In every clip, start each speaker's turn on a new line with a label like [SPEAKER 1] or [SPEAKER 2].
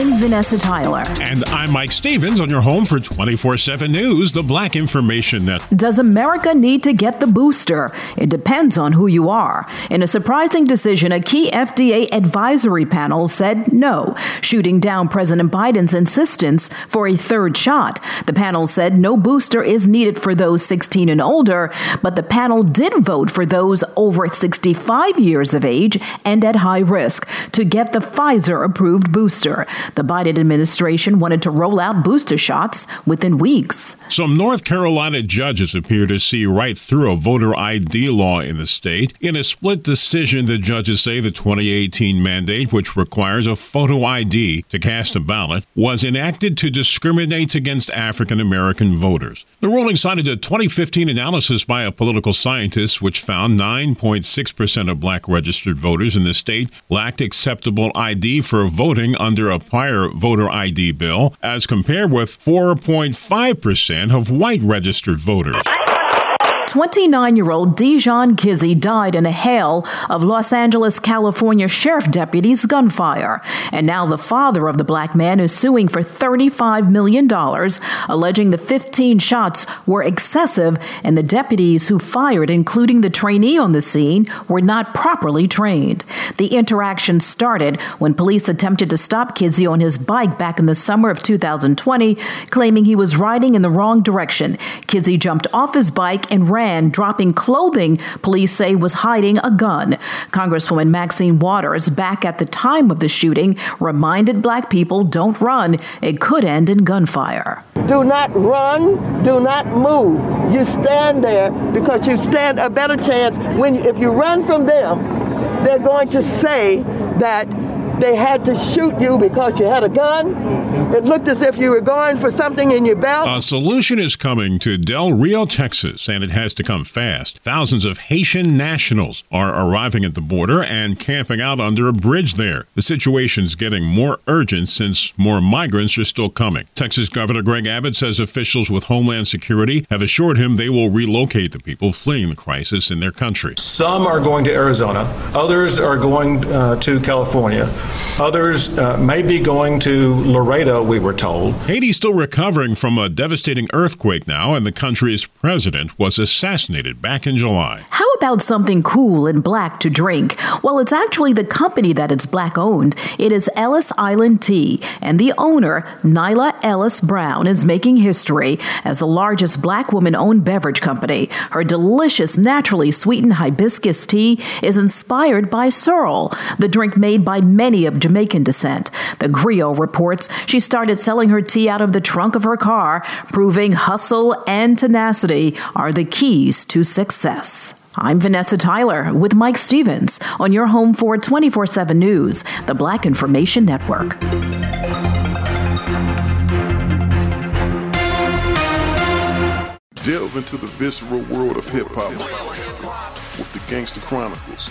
[SPEAKER 1] I'm Vanessa Tyler.
[SPEAKER 2] And I'm Mike Stevens on your home for 24 7 News, the Black Information Net.
[SPEAKER 1] Does America need to get the booster? It depends on who you are. In a surprising decision, a key FDA advisory panel said no, shooting down President Biden's insistence for a third shot. The panel said no booster is needed for those 16 and older, but the panel did vote for those over 65 years of age and at high risk to get the Pfizer approved booster. The Biden administration wanted to roll out booster shots within weeks.
[SPEAKER 2] Some North Carolina judges appear to see right through a voter ID law in the state. In a split decision, the judges say the 2018 mandate, which requires a photo ID to cast a ballot, was enacted to discriminate against African American voters. The ruling cited a 2015 analysis by a political scientist, which found 9.6% of black registered voters in the state lacked acceptable ID for voting under a prior voter ID bill, as compared with 4.5% of white registered voters.
[SPEAKER 1] 29 year old Dijon Kizzee died in a hail of Los Angeles, California sheriff deputies' gunfire. And now the father of the black man is suing for $35 million, alleging the 15 shots were excessive and the deputies who fired, including the trainee on the scene, were not properly trained. The interaction started when police attempted to stop Kizzee on his bike back in the summer of 2020, claiming he was riding in the wrong direction. Kizzee jumped off his bike and ran dropping clothing police say was hiding a gun. Congresswoman Maxine Waters, back at the time of the shooting, reminded black people don't run. It could end in gunfire.
[SPEAKER 3] Do not run, do not move. You stand there because you stand a better chance when if you run from them, they're going to say that they had to shoot you because you had a gun. It looked as if you were going for something in your belt.
[SPEAKER 2] A solution is coming to Del Rio, Texas, and it has to come fast. Thousands of Haitian nationals are arriving at the border and camping out under a bridge there. The situation's getting more urgent since more migrants are still coming. Texas Governor Greg Abbott says officials with Homeland Security have assured him they will relocate the people fleeing the crisis in their country.
[SPEAKER 4] Some are going to Arizona, others are going uh, to California. Others uh, may be going to Laredo, we were told.
[SPEAKER 2] Haiti's still recovering from a devastating earthquake now, and the country's president was assassinated back in July.
[SPEAKER 1] How about something cool and black to drink? Well, it's actually the company that is black owned. It is Ellis Island Tea, and the owner, Nailah Ellis-Brown, is making history as the largest black woman owned beverage company. Her delicious, naturally sweetened hibiscus tea is inspired by sorrel, the drink made by many of Jamaican descent. The Grio reports she started selling her tea out of the trunk of her car, proving hustle and tenacity are the keys to success. I'm Vanessa Tyler with Mike Stevens on your home for 24 7 News, the Black Information Network.
[SPEAKER 5] Delve into the visceral world of hip hop with the Gangster Chronicles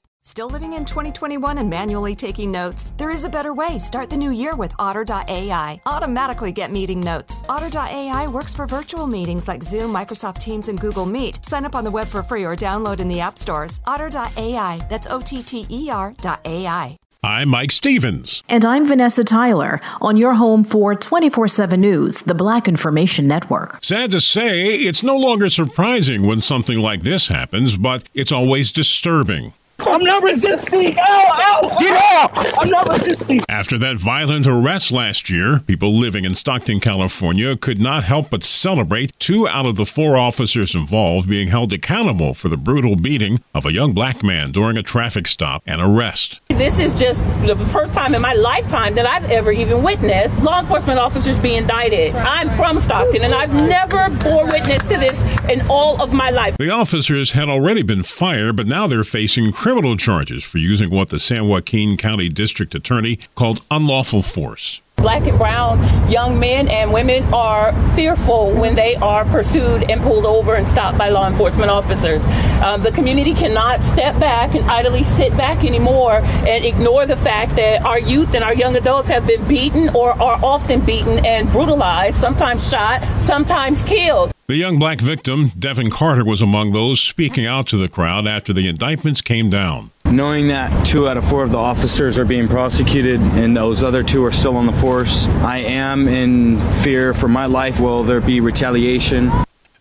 [SPEAKER 6] Still living in 2021 and manually taking notes? There is a better way. Start the new year with Otter.ai. Automatically get meeting notes. Otter.ai works for virtual meetings like Zoom, Microsoft Teams, and Google Meet. Sign up on the web for free or download in the app stores. Otter.ai. That's O T T E R.ai.
[SPEAKER 2] I'm Mike Stevens.
[SPEAKER 1] And I'm Vanessa Tyler on your home for 24 7 News, the Black Information Network.
[SPEAKER 2] Sad to say, it's no longer surprising when something like this happens, but it's always disturbing.
[SPEAKER 7] I'm not resisting. Ow, ow, get off. I'm not resisting.
[SPEAKER 2] After that violent arrest last year, people living in Stockton, California could not help but celebrate two out of the four officers involved being held accountable for the brutal beating of a young black man during a traffic stop and arrest.
[SPEAKER 8] This is just the first time in my lifetime that I've ever even witnessed law enforcement officers being indicted. I'm from Stockton and I've never bore witness to this in all of my life.
[SPEAKER 2] The officers had already been fired, but now they're facing criminal charges for using what the San Joaquin County District Attorney called unlawful force.
[SPEAKER 8] Black and brown young men and women are fearful when they are pursued and pulled over and stopped by law enforcement officers. Um, the community cannot step back and idly sit back anymore and ignore the fact that our youth and our young adults have been beaten or are often beaten and brutalized, sometimes shot, sometimes killed.
[SPEAKER 2] The young black victim, Devin Carter, was among those speaking out to the crowd after the indictments came down.
[SPEAKER 9] Knowing that two out of four of the officers are being prosecuted and those other two are still on the force, I am in fear for my life. Will there be retaliation?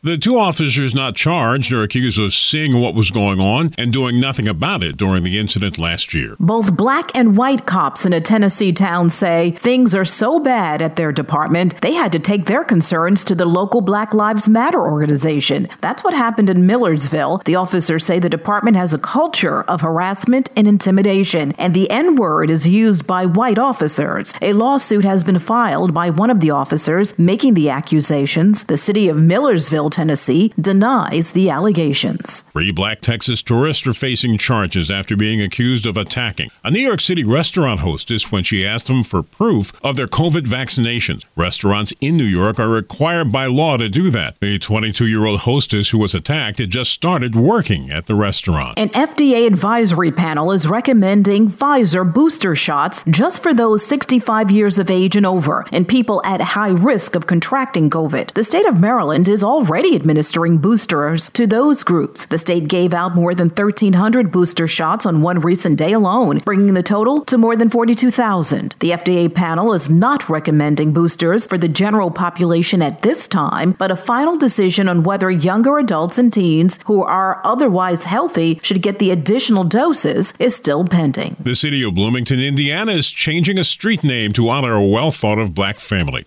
[SPEAKER 2] The two officers not charged are accused of seeing what was going on and doing nothing about it during the incident last year.
[SPEAKER 1] Both black and white cops in a Tennessee town say things are so bad at their department, they had to take their concerns to the local Black Lives Matter organization. That's what happened in Millersville. The officers say the department has a culture of harassment and intimidation, and the N word is used by white officers. A lawsuit has been filed by one of the officers making the accusations. The city of Millersville Tennessee, denies the allegations.
[SPEAKER 2] Three black Texas tourists are facing charges after being accused of attacking a New York City restaurant hostess when she asked them for proof of their COVID vaccinations. Restaurants in New York are required by law to do that. The 22 year old hostess who was attacked had just started working at the restaurant.
[SPEAKER 1] An FDA advisory panel is recommending Pfizer booster shots just for those 65 years of age and over and people at high risk of contracting COVID. The state of Maryland is already already administering boosters to those groups. The state gave out more than 1,300 booster shots on one recent day alone, bringing the total to more than 42,000. The FDA panel is not recommending boosters for the general population at this time, but a final decision on whether younger adults and teens who are otherwise healthy should get the additional doses is still pending.
[SPEAKER 2] The city of Bloomington, Indiana is changing a street name to honor a well thought of black family.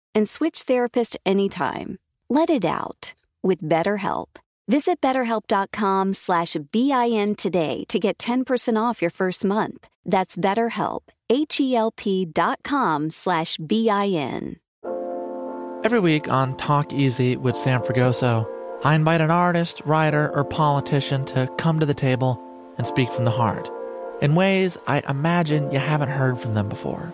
[SPEAKER 10] and switch therapist anytime. Let it out with BetterHelp. Visit betterhelp.com slash BIN today to get 10% off your first month. That's BetterHelp, H-E-L-P dot com slash B-I-N.
[SPEAKER 11] Every week on Talk Easy with Sam Fragoso, I invite an artist, writer, or politician to come to the table and speak from the heart in ways I imagine you haven't heard from them before.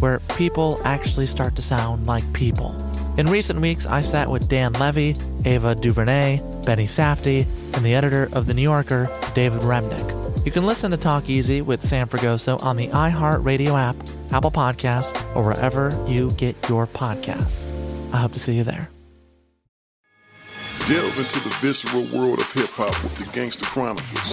[SPEAKER 11] where people actually start to sound like people. In recent weeks, I sat with Dan Levy, Ava DuVernay, Benny Safdie, and the editor of The New Yorker, David Remnick. You can listen to Talk Easy with Sam Fragoso on the iHeartRadio app, Apple Podcasts, or wherever you get your podcasts. I hope to see you there.
[SPEAKER 5] Delve into the visceral world of hip hop with the Gangster Chronicles,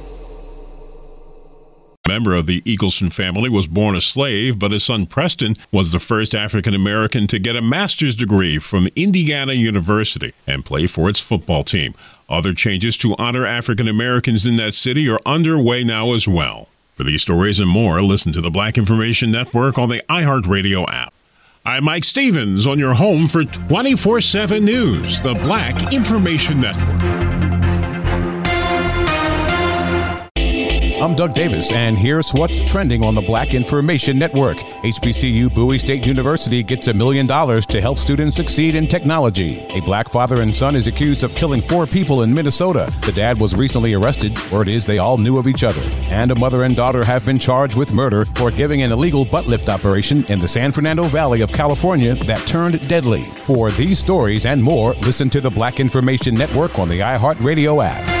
[SPEAKER 2] Member of the Eagleson family was born a slave, but his son Preston was the first African American to get a master's degree from Indiana University and play for its football team. Other changes to honor African Americans in that city are underway now as well. For these stories and more, listen to the Black Information Network on the iHeartRadio app. I'm Mike Stevens on your home for 24 7 News, the Black Information Network.
[SPEAKER 12] I'm Doug Davis, and here's what's trending on the Black Information Network. HBCU Bowie State University gets a million dollars to help students succeed in technology. A black father and son is accused of killing four people in Minnesota. The dad was recently arrested. Word is they all knew of each other. And a mother and daughter have been charged with murder for giving an illegal butt lift operation in the San Fernando Valley of California that turned deadly. For these stories and more, listen to the Black Information Network on the iHeartRadio app.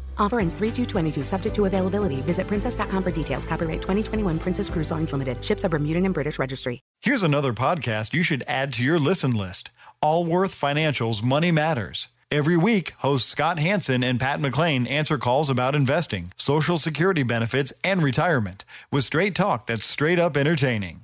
[SPEAKER 13] Offer ends 3 22 subject to availability. Visit princess.com for details. Copyright 2021 Princess Cruise Lines Limited. Ships are Bermudan and British Registry.
[SPEAKER 14] Here's another podcast you should add to your listen list Allworth Financial's Money Matters. Every week, hosts Scott Hanson and Pat McClain answer calls about investing, social security benefits, and retirement with straight talk that's straight up entertaining.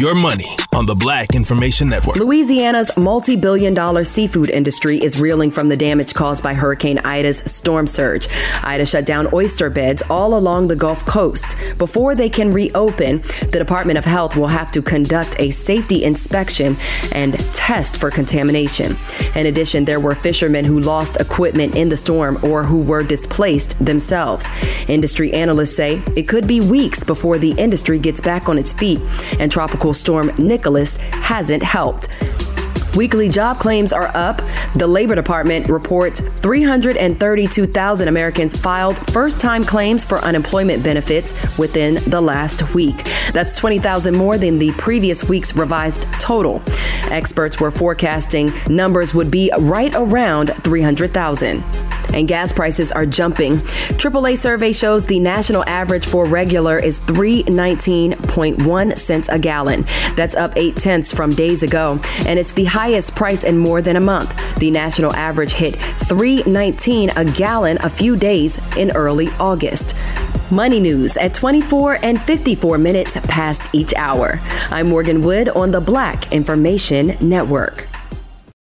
[SPEAKER 15] Your money on the Black Information Network.
[SPEAKER 16] Louisiana's multi billion dollar seafood industry is reeling from the damage caused by Hurricane Ida's storm surge. Ida shut down oyster beds all along the Gulf Coast. Before they can reopen, the Department of Health will have to conduct a safety inspection and test for contamination. In addition, there were fishermen who lost equipment in the storm or who were displaced themselves. Industry analysts say it could be weeks before the industry gets back on its feet and tropical storm Nicholas hasn't helped. Weekly job claims are up. The Labor Department reports 332,000 Americans filed first time claims for unemployment benefits within the last week. That's 20,000 more than the previous week's revised total. Experts were forecasting numbers would be right around 300,000 and gas prices are jumping. AAA survey shows the national average for regular is 319.1 cents a gallon. That's up 8 tenths from days ago, and it's the highest price in more than a month. The national average hit 319 a gallon a few days in early August. Money news at 24 and 54 minutes past each hour. I'm Morgan Wood on the Black Information Network.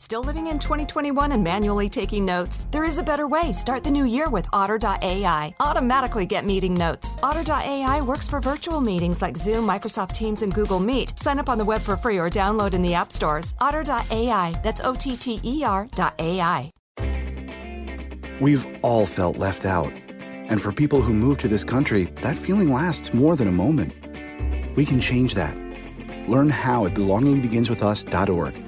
[SPEAKER 6] Still living in 2021 and manually taking notes? There is a better way. Start the new year with Otter.ai. Automatically get meeting notes. Otter.ai works for virtual meetings like Zoom, Microsoft Teams, and Google Meet. Sign up on the web for free or download in the app stores. Otter.ai. That's O T T E R.ai.
[SPEAKER 17] We've all felt left out. And for people who move to this country, that feeling lasts more than a moment. We can change that. Learn how at belongingbeginswithus.org.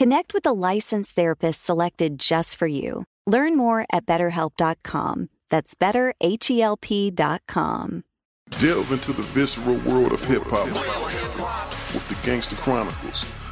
[SPEAKER 10] Connect with a licensed therapist selected just for you. Learn more at betterhelp.com. That's betterhelp.com.
[SPEAKER 5] Delve into the visceral world of hip hop with the Gangster Chronicles.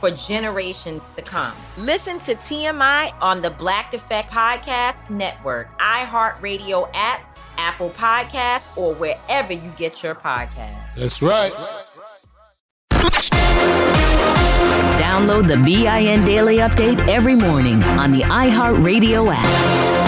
[SPEAKER 18] for generations to come. Listen to TMI on the Black Effect Podcast Network, iHeartRadio app, Apple Podcasts, or wherever you get your podcasts.
[SPEAKER 19] That's right.
[SPEAKER 1] Download the BIN Daily Update every morning on the iHeartRadio app.